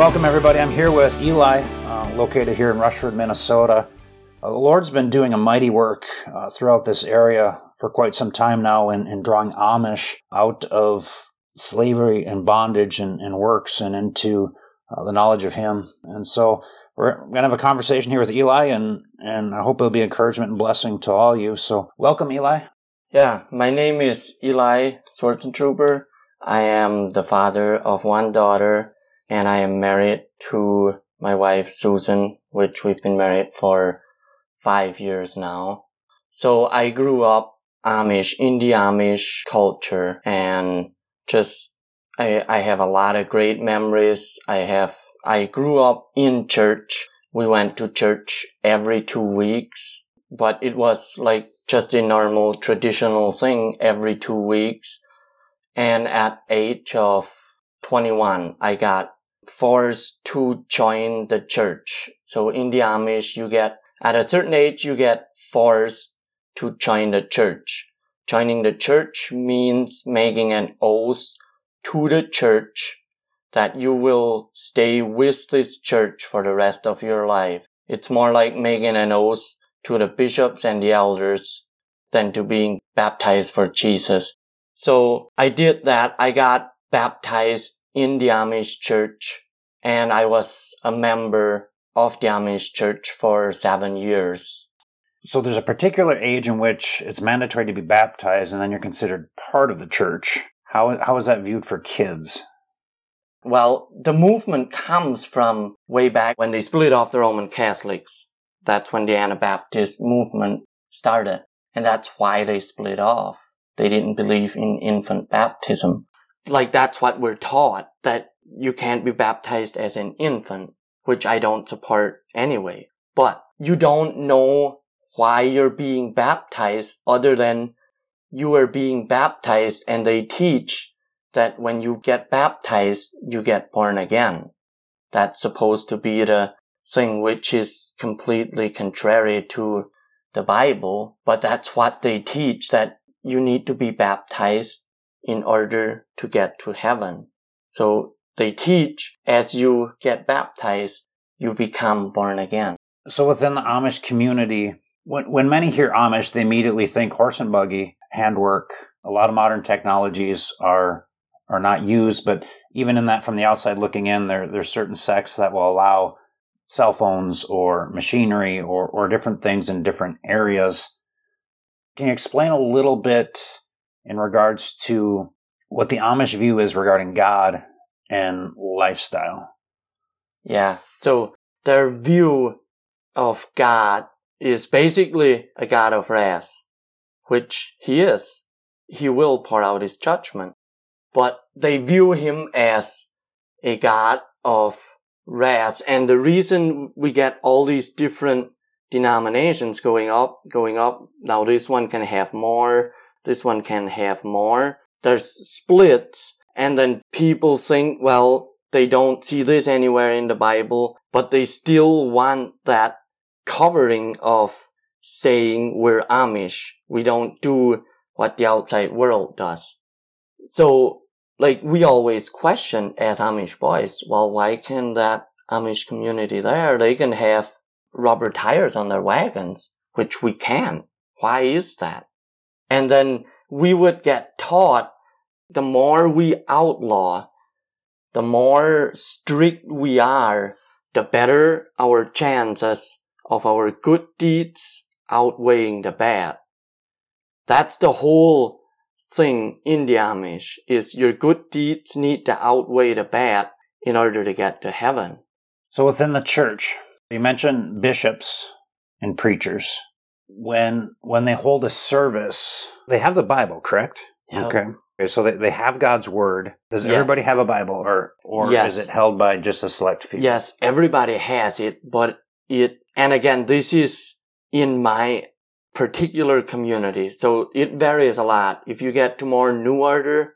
welcome everybody. I'm here with Eli, uh, located here in Rushford, Minnesota. Uh, the Lord's been doing a mighty work uh, throughout this area for quite some time now in, in drawing Amish out of slavery and bondage and, and works and into uh, the knowledge of Him. And so we're going to have a conversation here with Eli, and, and I hope it'll be encouragement and blessing to all you. So welcome, Eli. Yeah, my name is Eli Swartzentruber. I am the father of one daughter, and I am married to my wife Susan, which we've been married for five years now. So I grew up Amish, in the Amish culture, and just I, I have a lot of great memories. I have, I grew up in church. We went to church every two weeks, but it was like just a normal traditional thing every two weeks. And at age of 21, I got forced to join the church. So in the Amish, you get, at a certain age, you get forced to join the church. Joining the church means making an oath to the church that you will stay with this church for the rest of your life. It's more like making an oath to the bishops and the elders than to being baptized for Jesus. So I did that. I got baptized in the Amish church and I was a member of the Amish church for seven years. So there's a particular age in which it's mandatory to be baptized, and then you're considered part of the church. How how is that viewed for kids? Well, the movement comes from way back when they split off the Roman Catholics. That's when the Anabaptist movement started, and that's why they split off. They didn't believe in infant baptism. Like that's what we're taught that you can't be baptized as an infant, which I don't support anyway. But you don't know why you're being baptized other than you are being baptized and they teach that when you get baptized, you get born again. That's supposed to be the thing which is completely contrary to the Bible, but that's what they teach that you need to be baptized in order to get to heaven. So they teach as you get baptized, you become born again. So within the Amish community, when, when many hear Amish, they immediately think horse and buggy, handwork. A lot of modern technologies are are not used, but even in that, from the outside looking in, there there's certain sects that will allow cell phones or machinery or or different things in different areas. Can you explain a little bit in regards to what the Amish view is regarding God and lifestyle? Yeah. So their view of God is basically a God of wrath, which he is. He will pour out his judgment. But they view him as a God of wrath. And the reason we get all these different denominations going up, going up, now this one can have more, this one can have more. There's splits. And then people think, well, they don't see this anywhere in the Bible, but they still want that covering of saying we're Amish. We don't do what the outside world does. So, like, we always question as Amish boys, well, why can that Amish community there, they can have rubber tires on their wagons, which we can. Why is that? And then we would get taught the more we outlaw, the more strict we are, the better our chances of our good deeds outweighing the bad. That's the whole thing in the Amish is your good deeds need to outweigh the bad in order to get to heaven. So within the church, you mentioned bishops and preachers. When when they hold a service, they have the Bible, correct? Yep. Okay. So they, they have God's word. Does Yeah. everybody have a Bible or or Yes. is it held by just a select few? Yes, everybody has it, but it, and again, this is in my particular community. So it varies a lot. If you get to more New Order,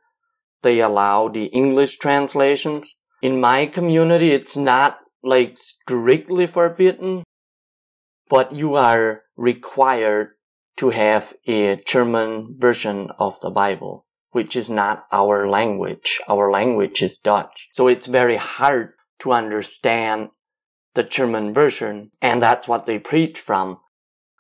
they allow the English translations. In my community, it's not like strictly forbidden, but you are required to have a German version of the Bible, which is not our language. Our language is Dutch. So it's very hard to understand the German version, and that's what they preach from.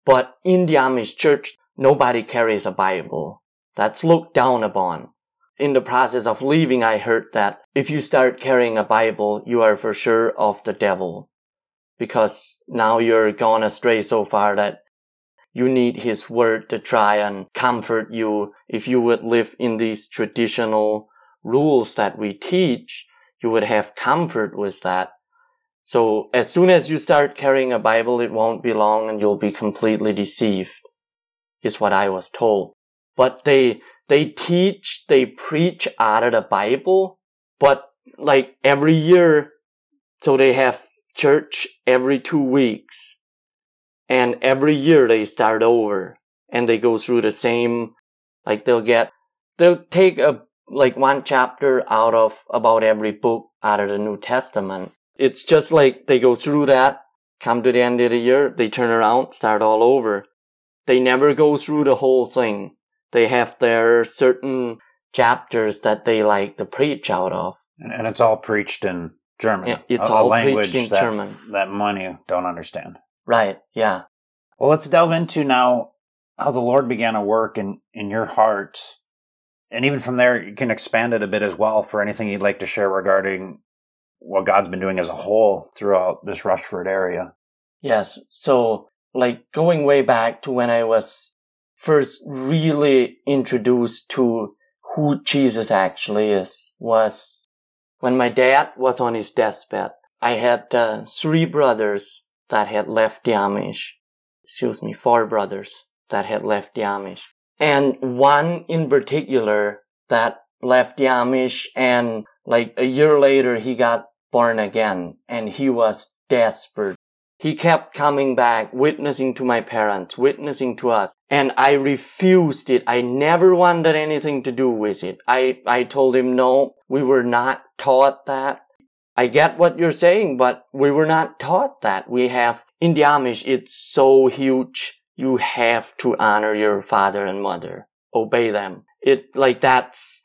But in the Amish church, nobody carries a Bible. That's looked down upon. In the process of leaving, I heard that if you start carrying a Bible, you are for sure of the devil. Because now you're gone astray so far that you need his word to try and comfort you. If you would live in these traditional rules that we teach, you would have comfort with that. So as soon as you start carrying a Bible, it won't be long and you'll be completely deceived, is what I was told. But they, they teach, they preach out of the Bible, but like every year, so they have church every two weeks. And every year they start over and they go through the same, like they'll get, they'll take a, like one chapter out of about every book out of the New Testament it's just like they go through that, come to the end of the year, they turn around, start all over. They never go through the whole thing. They have their certain chapters that they like to preach out of. And it's all preached in German. Yeah, it's a, all a language preached in that, German. That money don't understand. Right, yeah. Well, let's delve into now how the Lord began to work in, in your heart. And even from there, you can expand it a bit as well for anything you'd like to share regarding what God's been doing as a whole throughout this Rushford area. Yes. So, like going way back to when I was first really introduced to who Jesus actually is was when my dad was on his deathbed. I had uh, three brothers that had left the Amish. Excuse me, four brothers that had left the Amish. And one in particular that left the Amish and like a year later he got born again and he was desperate. He kept coming back, witnessing to my parents, witnessing to us. And I refused it. I never wanted anything to do with it. I, I told him, no, we were not taught that. I get what you're saying, but we were not taught that. We have, in the Amish, it's so huge. You have to honor your father and mother. Obey them. It, like that's,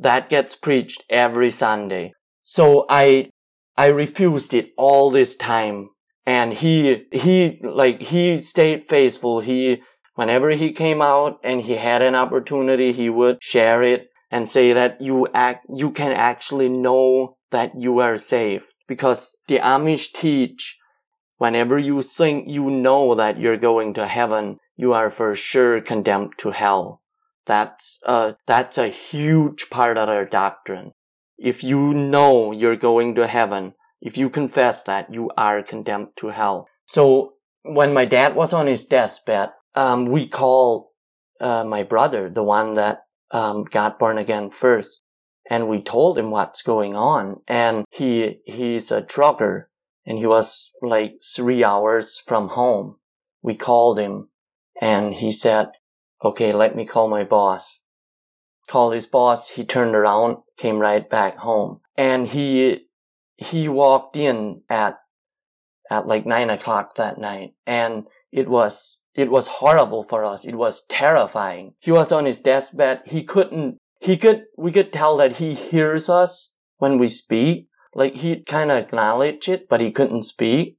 that gets preached every Sunday. So I I refused it all this time. And he, he, like, he stayed faithful. He, whenever he came out and he had an opportunity, he would share it and say that you act, you can actually know that you are saved. Because the Amish teach, whenever you think you know that you're going to heaven, you are for sure condemned to hell. That's a, that's a huge part of their doctrine. If you know you're going to heaven, if you confess that, you are condemned to hell. So when my dad was on his deathbed, um, we called uh, my brother, the one that um, got born again first, and we told him what's going on. And he he's a trucker, and he was like three hours from home. We called him, and he said, "Okay, let me call my boss." called his boss. He turned around, came right back home. And he, he walked in at, at like nine o'clock that night. And it was, it was horrible for us. It was terrifying. He was on his deathbed. He couldn't, he could, we could tell that he hears us when we speak. Like he kind of acknowledged it, but he couldn't speak.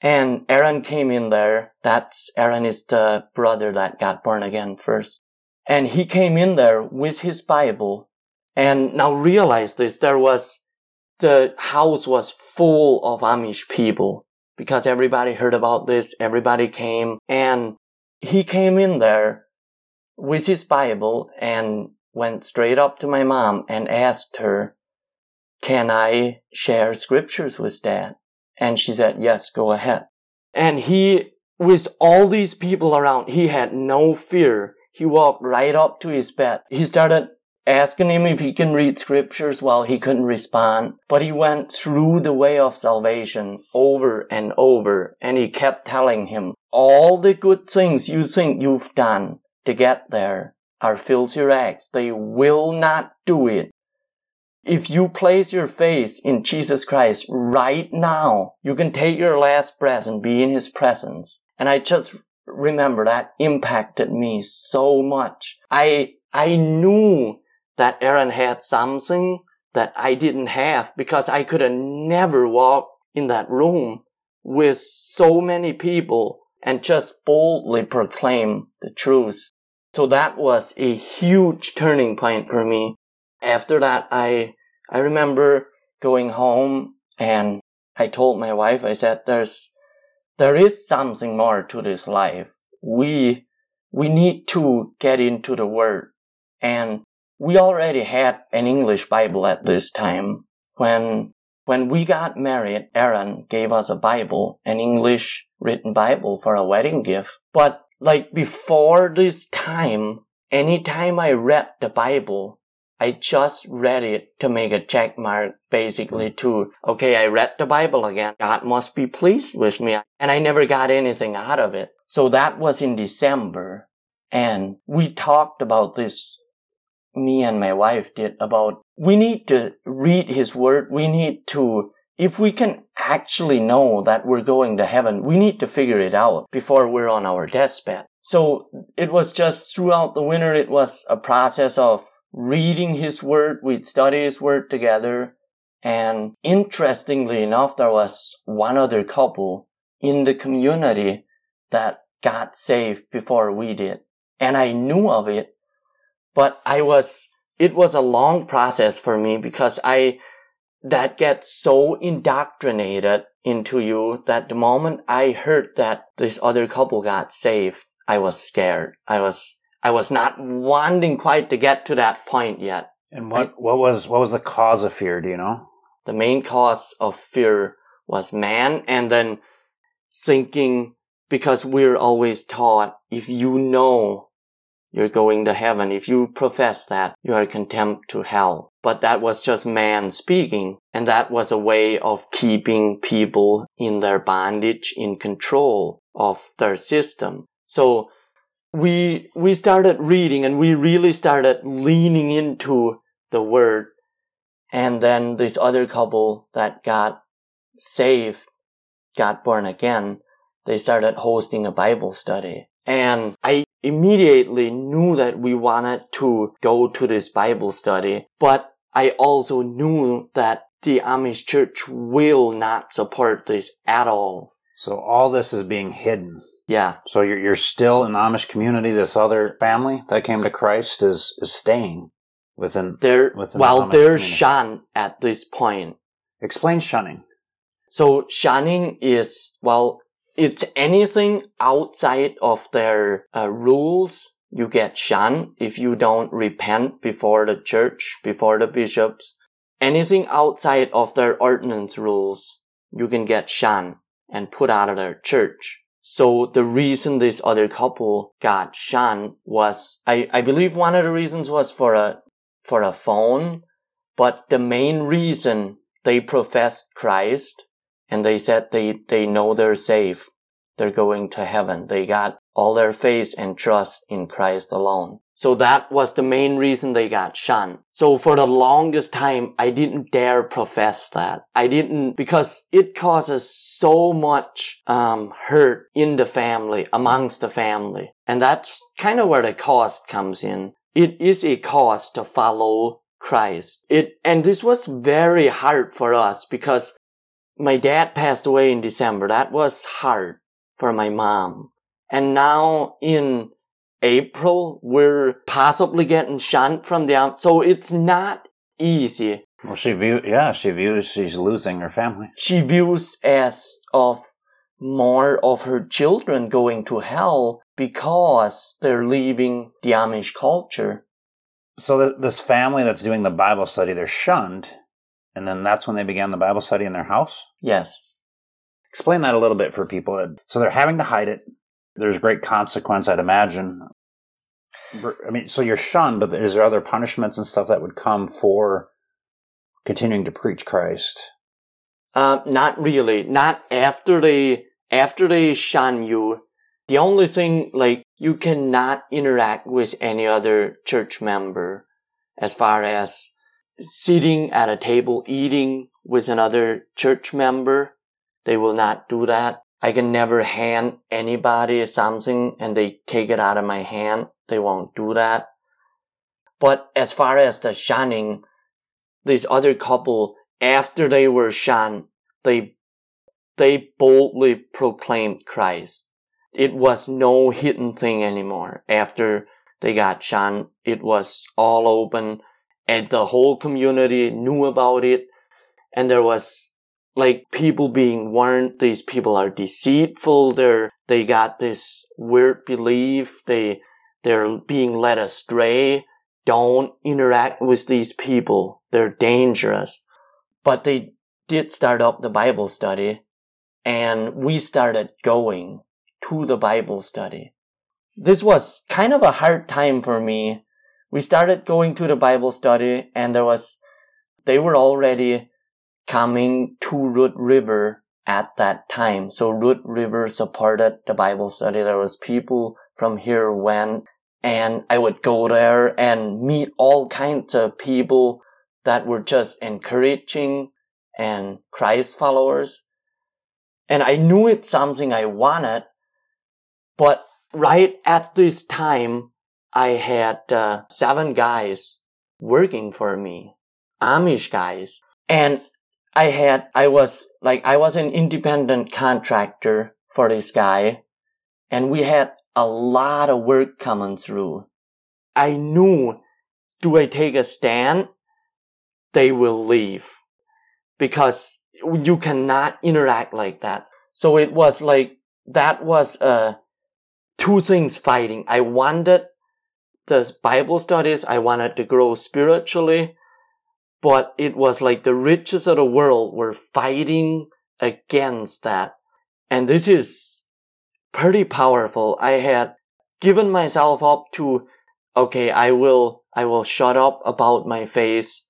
And Aaron came in there. That's, Aaron is the brother that got born again first. And he came in there with his Bible. And now realize this, there was, the house was full of Amish people because everybody heard about this. Everybody came and he came in there with his Bible and went straight up to my mom and asked her, can I share scriptures with dad? And she said, yes, go ahead. And he, with all these people around, he had no fear he walked right up to his bed. He started asking him if he can read scriptures while he couldn't respond. But he went through the way of salvation over and over and he kept telling him, all the good things you think you've done to get there are filthy rags. They will not do it. If you place your faith in Jesus Christ right now, you can take your last breath and be in His presence. And I just remember that impacted me so much. I, I knew that Aaron had something that I didn't have because I could have never walked in that room with so many people and just boldly proclaim the truth. So that was a huge turning point for me. After that, I, I remember going home and I told my wife, I said, there's, there is something more to this life. We, we need to get into the word. And we already had an English Bible at this time. When, when we got married, Aaron gave us a Bible, an English written Bible for a wedding gift. But like before this time, anytime I read the Bible, I just read it to make a check mark, basically to, okay, I read the Bible again. God must be pleased with me. And I never got anything out of it. So that was in December. And we talked about this me and my wife did about we need to read his word. We need to, if we can actually know that we're going to heaven, we need to figure it out before we're on our deathbed. So it was just throughout the winter, it was a process of reading his word. We'd study his word together. And interestingly enough, there was one other couple in the community that got saved before we did. And I knew of it but I was, it was a long process for me because I, that gets so indoctrinated into you that the moment I heard that this other couple got saved, I was scared. I was, I was not wanting quite to get to that point yet. And what, I, what was, what was the cause of fear? Do you know? The main cause of fear was man and then thinking because we're always taught if you know you're going to heaven. If you profess that, you are condemned to hell. But that was just man speaking. And that was a way of keeping people in their bondage, in control of their system. So we, we started reading and we really started leaning into the word. And then this other couple that got saved, got born again, they started hosting a Bible study. And I immediately knew that we wanted to go to this Bible study, but I also knew that the Amish church will not support this at all. So all this is being hidden. Yeah. So you're you're still in the Amish community. This other family that came to Christ is is staying within. They're within while the they're shunned at this point. Explain shunning. So shunning is well, it's anything outside of their uh, rules you get shunned if you don't repent before the church, before the bishops. Anything outside of their ordinance rules, you can get shunned and put out of their church. So the reason this other couple got shunned was, I, I believe one of the reasons was for a, for a phone, but the main reason they professed Christ and they said they, they know they're safe. They're going to heaven. They got all their faith and trust in Christ alone. So that was the main reason they got shunned. So for the longest time, I didn't dare profess that. I didn't, because it causes so much, um, hurt in the family, amongst the family. And that's kind of where the cost comes in. It is a cost to follow Christ. It, and this was very hard for us because my dad passed away in December. That was hard for my mom. And now in April, we're possibly getting shunned from the. So it's not easy. Well, she view, yeah, she views she's losing her family. She views as of more of her children going to hell because they're leaving the Amish culture. So th- this family that's doing the Bible study, they're shunned, and then that's when they began the Bible study in their house. Yes. Explain that a little bit for people. So they're having to hide it. There's great consequence, I'd imagine. I mean, so you're shunned, but is there other punishments and stuff that would come for continuing to preach Christ? Uh, not really. Not after they after they shun you. The only thing, like, you cannot interact with any other church member as far as sitting at a table eating with another church member. They will not do that. I can never hand anybody something and they take it out of my hand. They won't do that. But as far as the shunning, this other couple, after they were shunned, they, they boldly proclaimed Christ. It was no hidden thing anymore. After they got shunned, it was all open and the whole community knew about it. And there was like people being warned these people are deceitful they're they got this weird belief they they're being led astray. Don't interact with these people. They're dangerous. But they did start up the bible study and we started going to the bible study. This was kind of a hard time for me we started going to the bible study and there was they were already coming to Root River at that time. So Root River supported the Bible study. There was people from here went and I would go there and meet all kinds of people that were just encouraging and Christ followers. And I knew it's something I wanted, but right at this time, I had uh, seven guys working for me, Amish guys. And I had, I was like, I was an independent contractor for this guy and we had a lot of work coming through. I knew, do I take a stand? They will leave because you cannot interact like that. So it was like, that was, uh, two things fighting. I wanted the Bible studies. I wanted to grow spiritually but it was like the riches of the world were fighting against that. And this is pretty powerful. I had given myself up to, okay, I will, I will shut up about my face.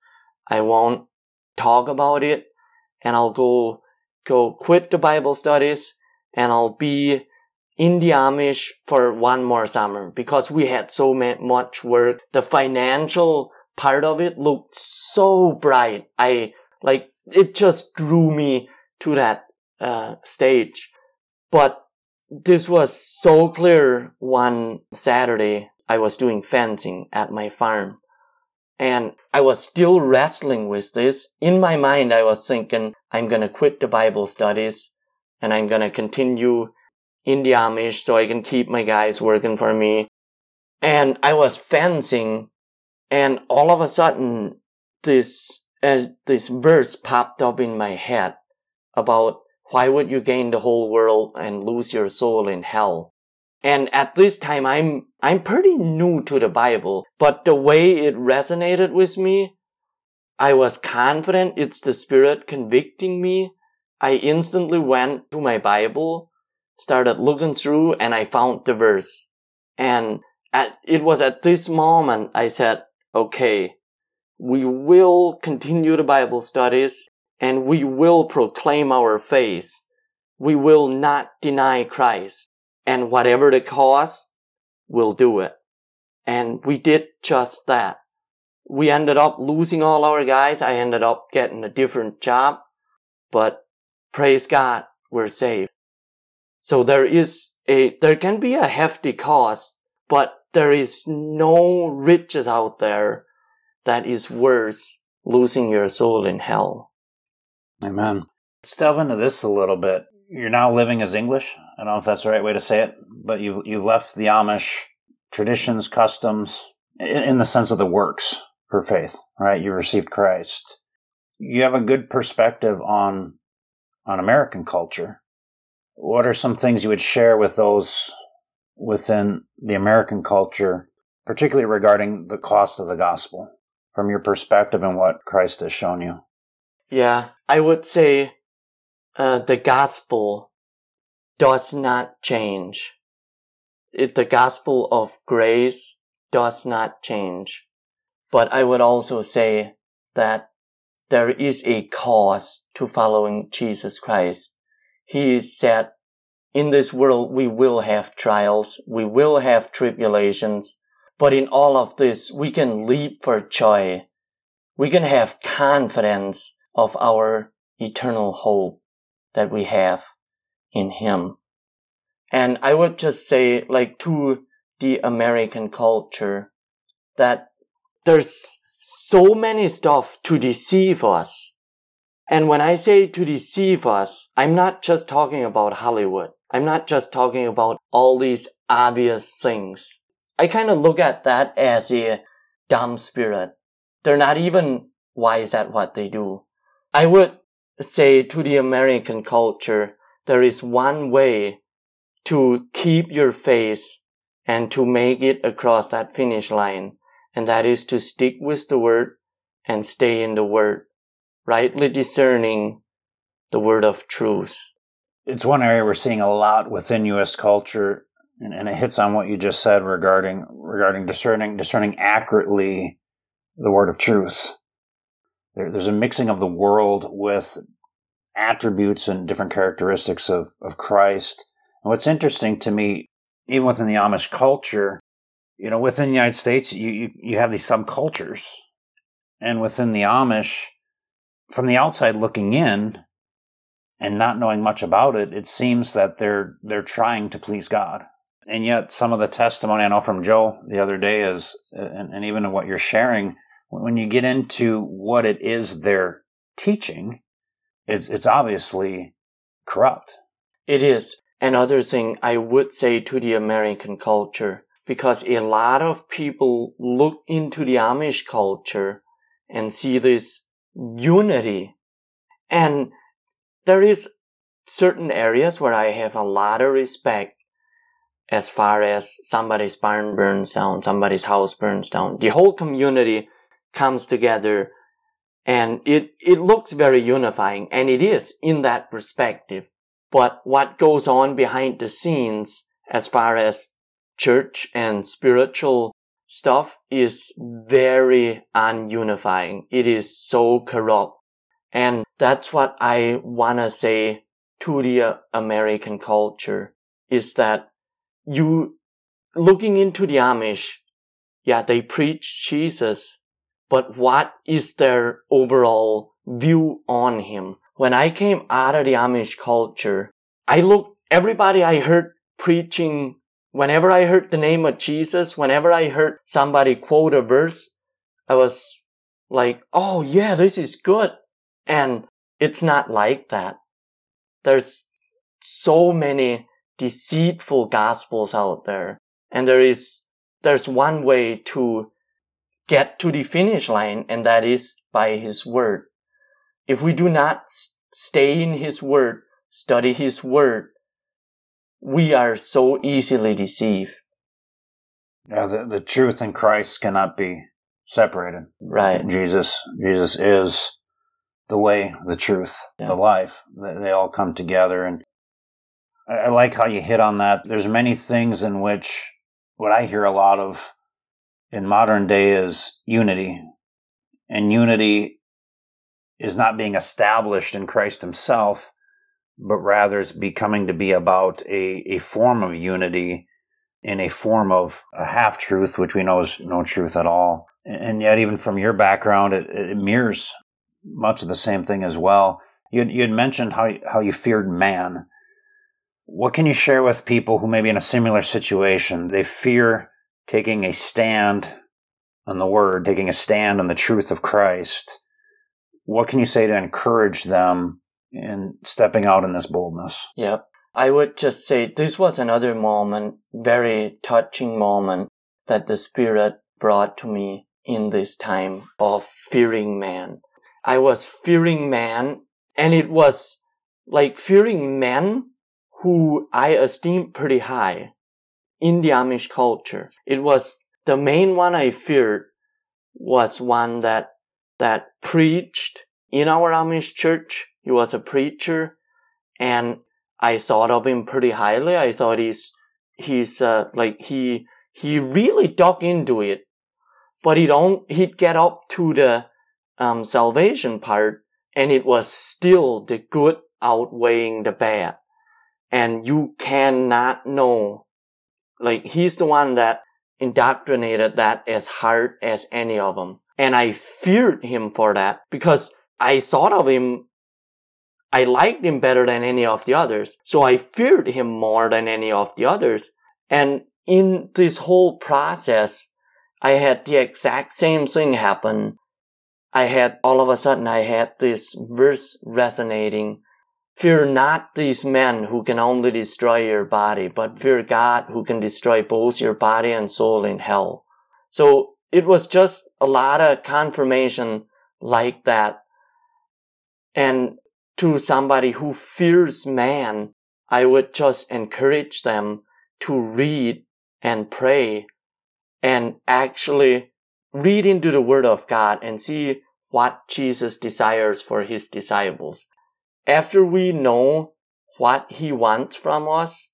I won't talk about it and I'll go, go quit the Bible studies and I'll be in the Amish for one more summer because we had so much work. The financial part of it looked so bright. I like it just drew me to that uh, stage. But this was so clear one Saturday. I was doing fencing at my farm. And I was still wrestling with this. In my mind, I was thinking, I'm gonna quit the Bible studies and I'm gonna continue in the Amish so I can keep my guys working for me. And I was fencing and all of a sudden this uh, this verse popped up in my head about why would you gain the whole world and lose your soul in hell and at this time i'm i'm pretty new to the bible but the way it resonated with me i was confident it's the spirit convicting me i instantly went to my bible started looking through and i found the verse and at, it was at this moment i said okay, we will continue the Bible studies and we will proclaim our faith. We will not deny Christ. And whatever the cost, we'll do it. And we did just that. We ended up losing all our guys. I ended up getting a different job, but praise God, we're saved. So there is a, there can be a hefty cost, but there is no riches out there that is worth losing your soul in hell. Amen. Let's delve into this a little bit. You're now living as English. I don't know if that's the right way to say it, but you you left the Amish traditions, customs, in, in the sense of the works for faith, right? You received Christ. You have a good perspective on on American culture. What are some things you would share with those within the American culture, particularly regarding the cost of the gospel from your perspective and what Christ has shown you? Yeah, I would say uh, the gospel does not change. It, the gospel of grace does not change. But I would also say that there is a cost to following Jesus Christ. He said in this world, we will have trials. We will have tribulations. But in all of this, we can leap for joy. We can have confidence of our eternal hope that we have in Him. And I would just say, like to the American culture, that there's so many stuff to deceive us. And when I say to deceive us, I'm not just talking about Hollywood. I'm not just talking about all these obvious things. I kind of look at that as a dumb spirit. They're not even wise at what they do. I would say to the American culture, there is one way to keep your face and to make it across that finish line. And that is to stick with the word and stay in the word, rightly discerning the word of truth. It's one area we're seeing a lot within U.S. culture, and, and it hits on what you just said regarding regarding discerning discerning accurately the word of truth. There, there's a mixing of the world with attributes and different characteristics of, of Christ. And what's interesting to me, even within the Amish culture, you know, within the United States, you, you, you have these subcultures. And within the Amish, from the outside looking in and not knowing much about it, it seems that they're they're trying to please God. And yet some of the testimony I know from Joe the other day is and, and even what you're sharing, when you get into what it is they're teaching, it's, it's obviously corrupt. It is. Another thing I would say to the American culture, because a lot of people look into the Amish culture and see this unity. And there is certain areas where I have a lot of respect as far as somebody's barn burns down, somebody's house burns down. The whole community comes together and it, it looks very unifying and it is in that perspective. But what goes on behind the scenes as far as church and spiritual stuff is very ununifying. It is so corrupt. And that's what I wanna say to the American culture is that you looking into the Amish, yeah, they preach Jesus, but what is their overall view on him? When I came out of the Amish culture, I looked, everybody I heard preaching, whenever I heard the name of Jesus, whenever I heard somebody quote a verse, I was like, oh yeah, this is good. And it's not like that. There's so many deceitful gospels out there. And there is, there's one way to get to the finish line, and that is by His Word. If we do not stay in His Word, study His Word, we are so easily deceived. Yeah, the, the truth in Christ cannot be separated. Right. Jesus, Jesus is the way, the truth, yeah. the life. They, they, all come together. And I, I like how you hit on that. There's many things in which what I hear a lot of in modern day is unity. And unity is not being established in Christ himself, but rather it's becoming to be about a, a form of unity in a form of a half truth, which we know is no truth at all. And yet, even from your background, it, it mirrors much of the same thing as well. You you had mentioned how, how you feared man. What can you share with people who may be in a similar situation? They fear taking a stand on the word, taking a stand on the truth of Christ, what can you say to encourage them in stepping out in this boldness? Yep. I would just say this was another moment, very touching moment that the Spirit brought to me in this time of fearing man. I was fearing man and it was like fearing men who I esteemed pretty high in the Amish culture. It was the main one I feared was one that that preached in our Amish church. He was a preacher, and I thought of him pretty highly. I thought he's he's uh, like he he really dug into it, but he don't he'd get up to the um, salvation part, and it was still the good outweighing the bad, and you cannot know like he's the one that indoctrinated that as hard as any of them. And I feared him for that because I thought of him, I liked him better than any of the others. So I feared him more than any of the others. And in this whole process, I had the exact same thing happen. I had all of a sudden I had this verse resonating. Fear not these men who can only destroy your body, but fear God who can destroy both your body and soul in hell. So it was just a lot of confirmation like that. And to somebody who fears man, I would just encourage them to read and pray and actually read into the word of God and see what Jesus desires for his disciples. After we know what he wants from us,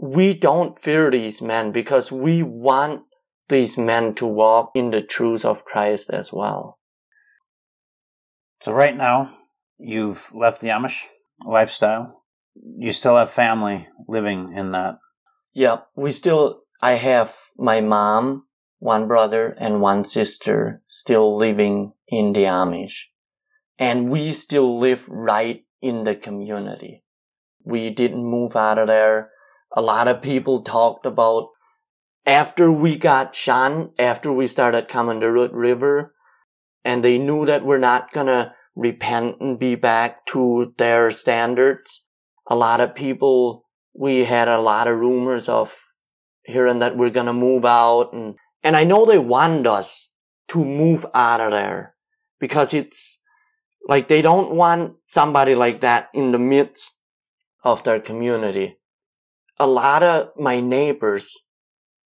we don't fear these men because we want these men to walk in the truth of Christ as well. So right now, you've left the Amish lifestyle. You still have family living in that. Yep, we still, I have my mom, one brother, and one sister still living in the Amish. And we still live right in the community. We didn't move out of there. A lot of people talked about after we got shunned, after we started coming to Root River, and they knew that we're not gonna repent and be back to their standards. A lot of people, we had a lot of rumors of hearing that we're gonna move out and, and I know they want us to move out of there because it's like they don't want somebody like that in the midst of their community. A lot of my neighbors,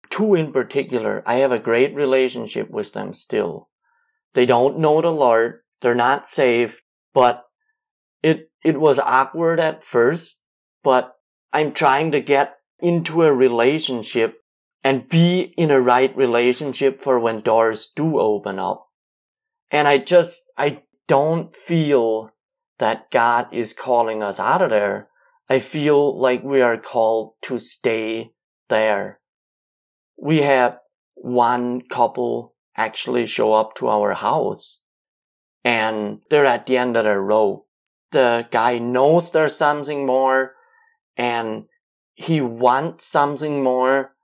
two in particular, I have a great relationship with them still. They don't know the Lord. They're not safe, but it, it was awkward at first, but I'm trying to get into a relationship and be in a right relationship for when doors do open up. And I just, I don't feel that God is calling us out of there. I feel like we are called to stay there. We had one couple actually show up to our house and they're at the end of the road. The guy knows there's something more and he wants something more.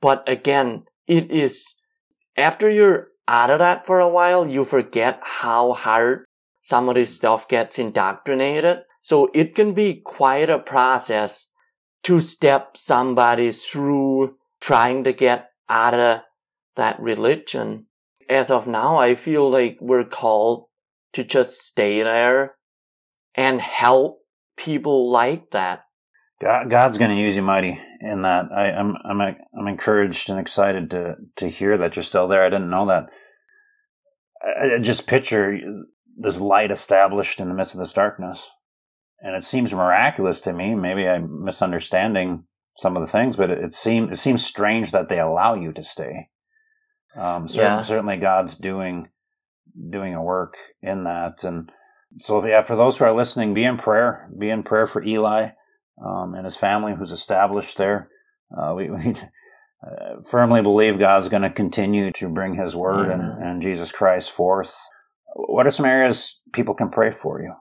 But again, it is after you're out of that for a while, you forget how hard some of this stuff gets indoctrinated. So it can be quite a process to step somebody through trying to get out of that religion as of now, I feel like we're called to just stay there and help people like that. God, God's going to use you mighty in that. I, am I'm, I'm I'm encouraged and excited to to hear that you're still there. I didn't know that. I, I just picture this light established in the midst of this darkness, and it seems miraculous to me. Maybe I'm misunderstanding some of the things, but it, it seems it seems strange that they allow you to stay. Um, certainly, yeah. certainly God's doing doing a work in that, and so yeah, for those who are listening, be in prayer. Be in prayer for Eli um, and his family, who's established there. Uh, we, we uh, firmly believe God's going to continue to bring His Word and, and Jesus Christ forth. What are some areas people can pray for you?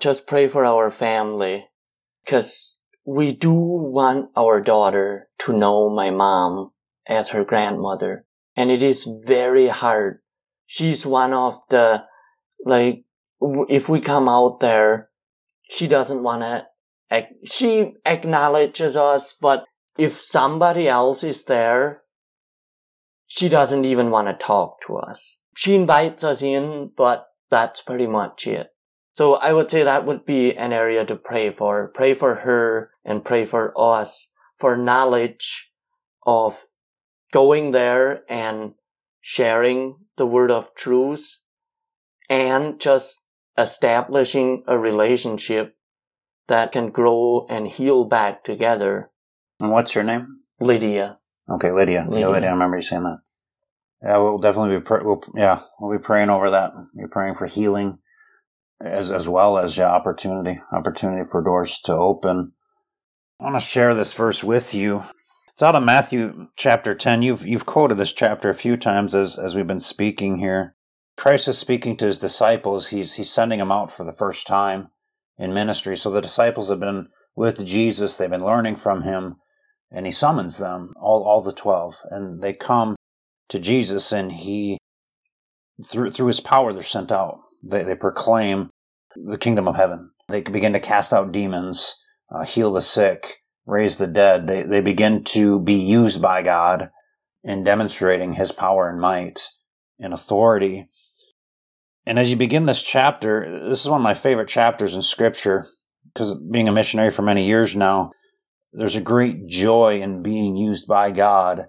Just pray for our family, because we do want our daughter to know my mom as her grandmother and it is very hard. She's one of the, like, if we come out there, she doesn't want to, she acknowledges us, but if somebody else is there, she doesn't even want to talk to us. She invites us in, but that's pretty much it. So I would say that would be an area to pray for. Pray for her and pray for us for knowledge of going there and sharing the word of truth and just establishing a relationship that can grow and heal back together. And what's her name? Lydia. Okay, Lydia. Lydia. Yeah, Lydia. I remember you saying that. Yeah, we'll definitely be. Pr- we'll, yeah, we'll be praying over that. We're praying for healing, as as well as yeah, opportunity, opportunity for doors to open. I want to share this verse with you. It's out of Matthew chapter 10. You've, you've quoted this chapter a few times as, as we've been speaking here. Christ is speaking to his disciples. He's, he's sending them out for the first time in ministry. So the disciples have been with Jesus. They've been learning from him and he summons them, all, all the 12, and they come to Jesus, and he through through his power they're sent out. They they proclaim the kingdom of heaven. They begin to cast out demons, uh, heal the sick, raise the dead. They they begin to be used by God in demonstrating His power and might and authority. And as you begin this chapter, this is one of my favorite chapters in Scripture because being a missionary for many years now, there's a great joy in being used by God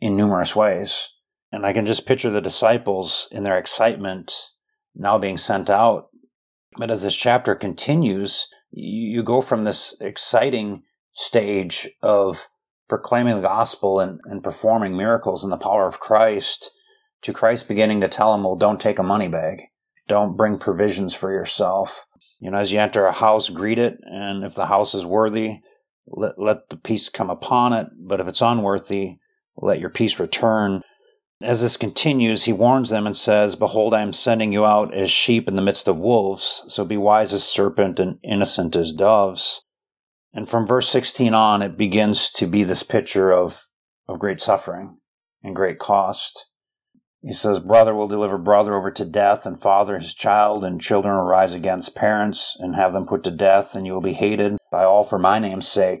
in numerous ways. And I can just picture the disciples in their excitement now being sent out. But as this chapter continues, you go from this exciting stage of proclaiming the gospel and, and performing miracles in the power of Christ to Christ beginning to tell them, well, don't take a money bag. Don't bring provisions for yourself. You know, as you enter a house, greet it. And if the house is worthy, let, let the peace come upon it. But if it's unworthy, let your peace return. As this continues, he warns them and says, Behold, I am sending you out as sheep in the midst of wolves. So be wise as serpent and innocent as doves. And from verse 16 on, it begins to be this picture of, of great suffering and great cost. He says, Brother will deliver brother over to death, and father his child, and children will rise against parents and have them put to death, and you will be hated by all for my name's sake.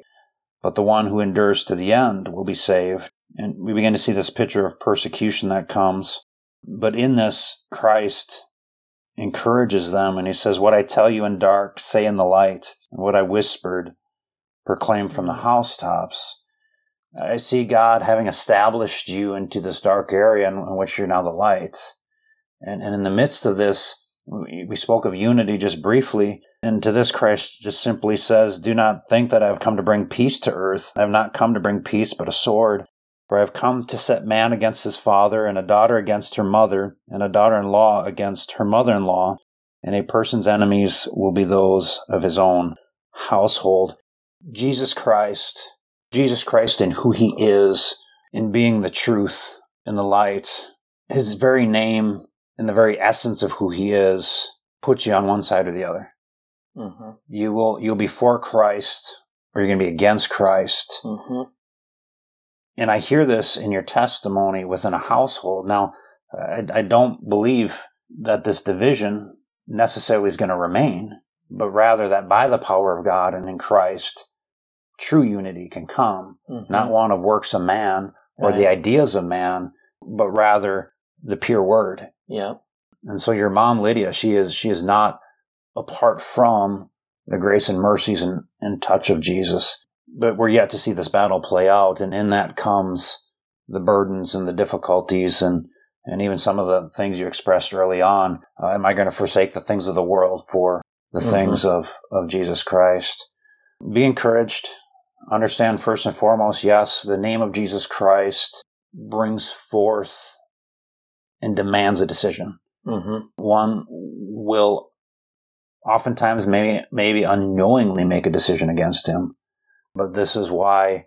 But the one who endures to the end will be saved. And we begin to see this picture of persecution that comes. But in this, Christ encourages them, and he says, What I tell you in dark, say in the light, and what I whispered, proclaim from the housetops. I see God having established you into this dark area in, which you're now the light. And, and in the midst of this, we, we spoke of unity just briefly. And to this, Christ just simply says, Do not think that I have come to bring peace to earth. I have not come to bring peace, but a sword. For I have come to set man against his father, and a daughter against her mother, and a daughter in law against her mother in law, and a person's enemies will be those of his own household. Jesus Christ, Jesus Christ and who he is in being the truth and the light, his very name and the very essence of who he is puts you on one side or the other. Mm-hmm. You will you'll be for Christ or you're going to be against Christ. Mm-hmm. And I hear this in your testimony within a household. Now, I, I don't believe that this division necessarily is going to remain, but rather that by the power of God and in Christ, true unity can come, mm-hmm. not one of works of man or right. the ideas of man, but rather the pure word. Yeah. And so your mom, Lydia, she is, she is not apart from the grace and mercies and, and touch of Jesus. But we're yet to see this battle play out. And in that comes the burdens and the difficulties and, and even some of the things you expressed early on. Uh, am I going to forsake the things of the world for the mm-hmm. things of, of Jesus Christ? Be encouraged understand first and foremost, yes, the name of Jesus Christ brings forth and demands a decision. Mm-hmm. One will oftentimes maybe maybe unknowingly make a decision against him, but this is why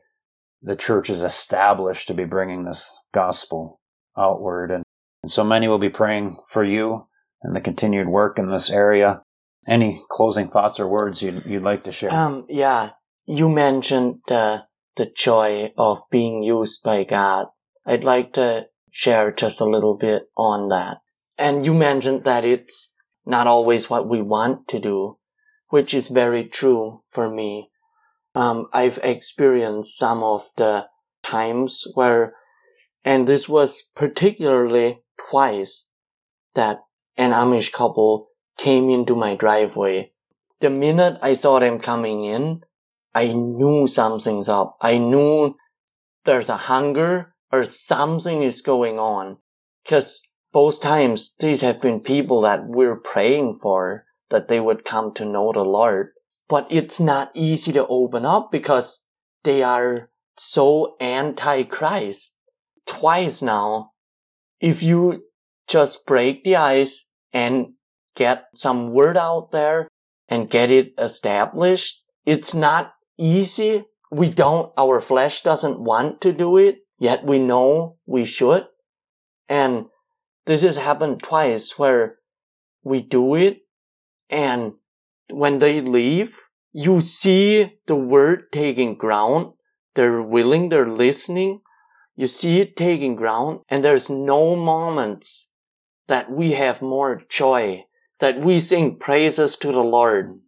the church is established to be bringing this gospel outward, and, and so many will be praying for you and the continued work in this area. Any closing thoughts or words you'd, you'd like to share? Um, yeah, you mentioned the, the joy of being used by God. I'd like to share just a little bit on that. And you mentioned that it's not always what we want to do, which is very true for me. Um, I've experienced some of the times where, and this was particularly twice that an Amish couple came into my driveway. The minute I saw them coming in, I knew something's up. I knew there's a hunger or something is going on. Cause both times these have been people that we're praying for that they would come to know the Lord. But it's not easy to open up because they are so anti-Christ. Twice now, if you just break the ice and get some word out there and get it established, it's not easy. We don't, our flesh doesn't want to do it, yet we know we should. And this has happened twice where we do it and when they leave, you see the word taking ground. They're willing, they're listening. You see it taking ground and there's no moments that we have more joy, that we sing praises to the Lord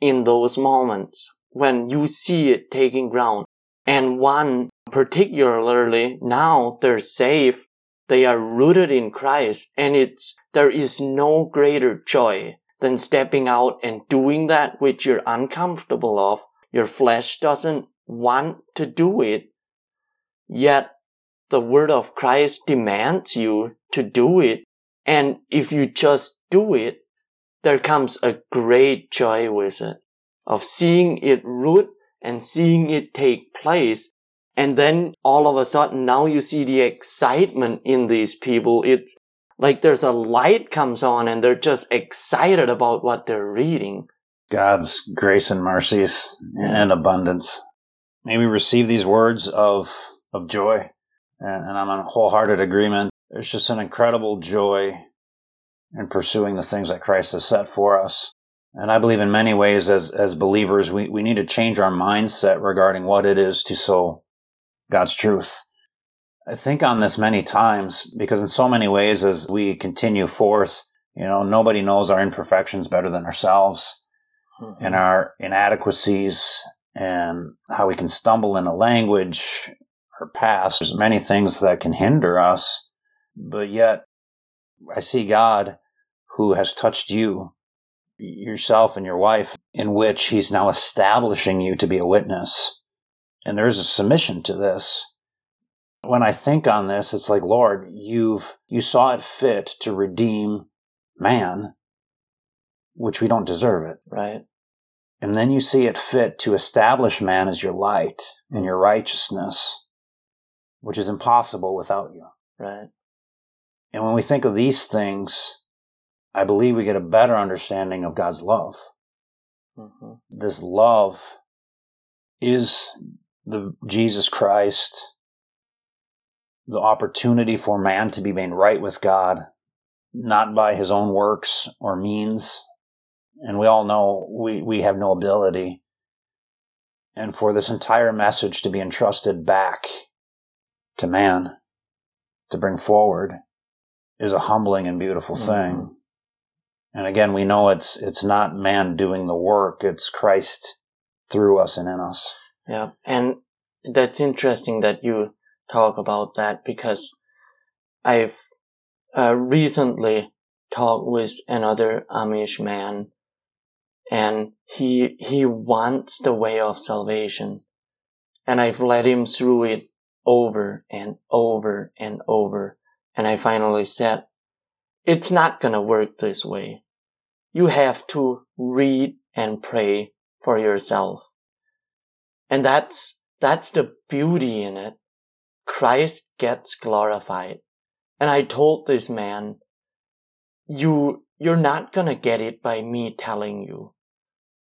in those moments when you see it taking ground. And one particularly now they're safe. They are rooted in Christ and it's, there is no greater joy than stepping out and doing that which you're uncomfortable of. Your flesh doesn't want to do it. Yet the word of Christ demands you to do it. And if you just do it, there comes a great joy with it of seeing it root and seeing it take place. And then all of a sudden now you see the excitement in these people. It's like there's a light comes on and they're just excited about what they're reading. God's grace and mercies and abundance. May we receive these words of, of joy. And, I'm in wholehearted agreement. There's just an incredible joy in pursuing the things that Christ has set for us. And I believe in many ways as, as believers, we, we need to change our mindset regarding what it is to sow God's truth. I think on this many times because in so many ways as we continue forth, you know, nobody knows our imperfections better than ourselves mm-hmm. and our inadequacies and how we can stumble in a language or past. There's many things that can hinder us, but yet I see God who has touched you yourself and your wife, in which he's now establishing you to be a witness. And there's a submission to this. When I think on this, it's like, Lord, you've, you saw it fit to redeem man, which we don't deserve it. Right. And then you see it fit to establish man as your light and your righteousness, which is impossible without you. Right. And when we think of these things, I believe we get a better understanding of God's love. Mm-hmm. This love is the Jesus Christ, the opportunity for man to be made right with God, not by his own works or means. And we all know we, we have no ability. And for this entire message to be entrusted back to man to bring forward is a humbling and beautiful mm-hmm. And again, we know it's, it's not man doing the work. It's Christ through us and in us. Yeah. And that's interesting that you talk about that because I've uh, recently talked with another Amish man and he, he wants the way of salvation. And I've led him through it over and over and over. And I finally said, it's not gonna work this way. You have to read and pray for yourself. And that's, that's the beauty in it. Christ gets glorified. And I told this man, you, you're not gonna get it by me telling you.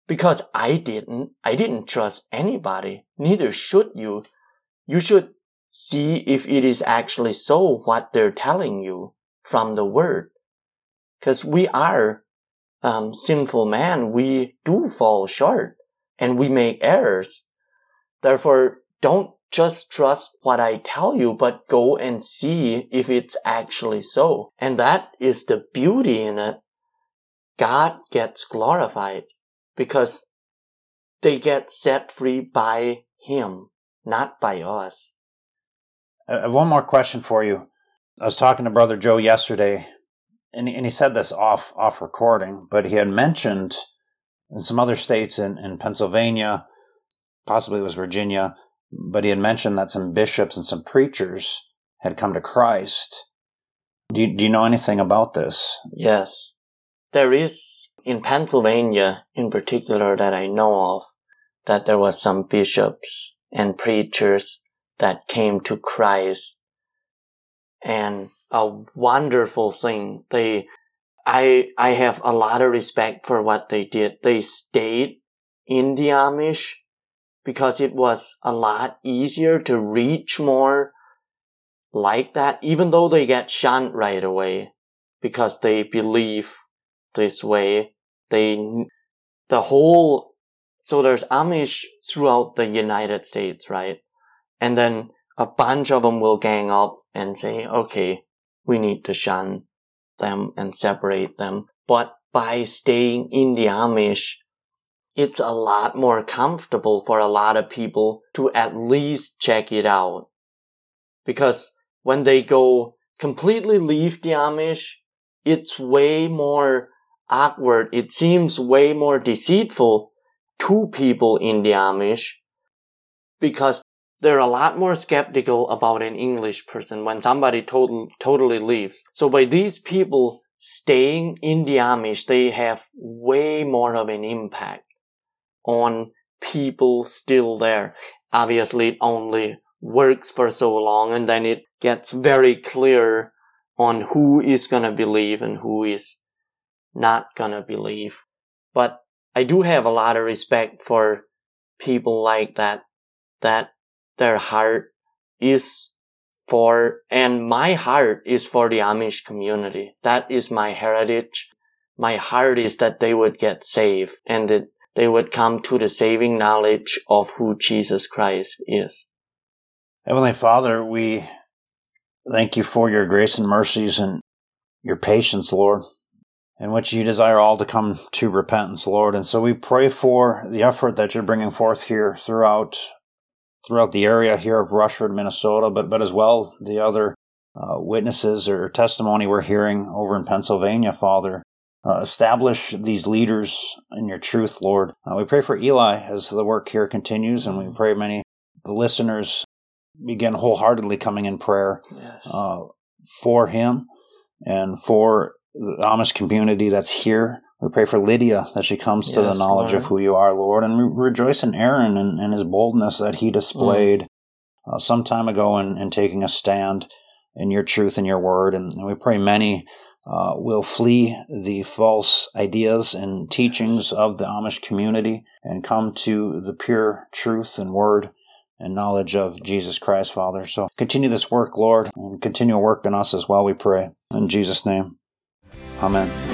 Because I didn't, I didn't trust anybody. Neither should you. You should see if it is actually so what they're telling you from the word. Cause we are, um, sinful man. We do fall short and we make errors. Therefore, don't just trust what I tell you, but go and see if it's actually so. And that is the beauty in it. God gets glorified because they get set free by Him, not by us. Have one more question for you. I was talking to Brother Joe yesterday, and, and he said this off off recording, but he had mentioned in some other states in, in Pennsylvania, possibly it was Virginia, but he had mentioned that some bishops and some preachers had come to Christ. Do you, do you know anything about this? Yes. There is in Pennsylvania in particular that I know of that there was some bishops and preachers that came to Christ and a wonderful thing. They, I, I have a lot of respect for what they did. They stayed in the Amish because it was a lot easier to reach more like that, even though they get shunned right away because they believe this way. They, the whole, so there's Amish throughout the United States, right? And then a bunch of them will gang up and say, okay, we need to shun them and separate them. But by staying in the Amish, it's a lot more comfortable for a lot of people to at least check it out. Because when they go completely leave the Amish, it's way more awkward. It seems way more deceitful to people in the Amish because they're a lot more skeptical about an English person when somebody total, totally leaves. So by these people staying in the Amish, they have way more of an impact on people still there. Obviously, it only works for so long and then it gets very clear on who is gonna believe and who is not gonna believe. But I do have a lot of respect for people like that, that their heart is for, and my heart is for the Amish community. That is my heritage. My heart is that they would get saved and that they would come to the saving knowledge of who Jesus Christ is. Heavenly Father, we thank you for your grace and mercies and your patience, Lord, in which you desire all to come to repentance, Lord. And so we pray for the effort that you're bringing forth here throughout throughout the area here of Rushford, Minnesota, but but as well the other uh, witnesses or testimony we're hearing over in Pennsylvania, Father. Uh, establish these leaders in your truth, Lord. Uh, we pray for Eli as the work here continues, and we pray many the listeners begin wholeheartedly coming in prayer Yes. uh, for him and for the Amish community that's here. We pray for Lydia that she comes to the Yes, knowledge of who you are, Lord, and we rejoice in Aaron and, and his boldness that he displayed Mm. uh, some time ago in, in taking a stand in your truth and your word. And, and we pray many uh, will flee the false ideas and teachings of the Amish community and come to the pure truth and word and knowledge of Jesus Christ, Father. So continue this work, Lord, and continue working us as well, we pray. In Jesus' name, amen.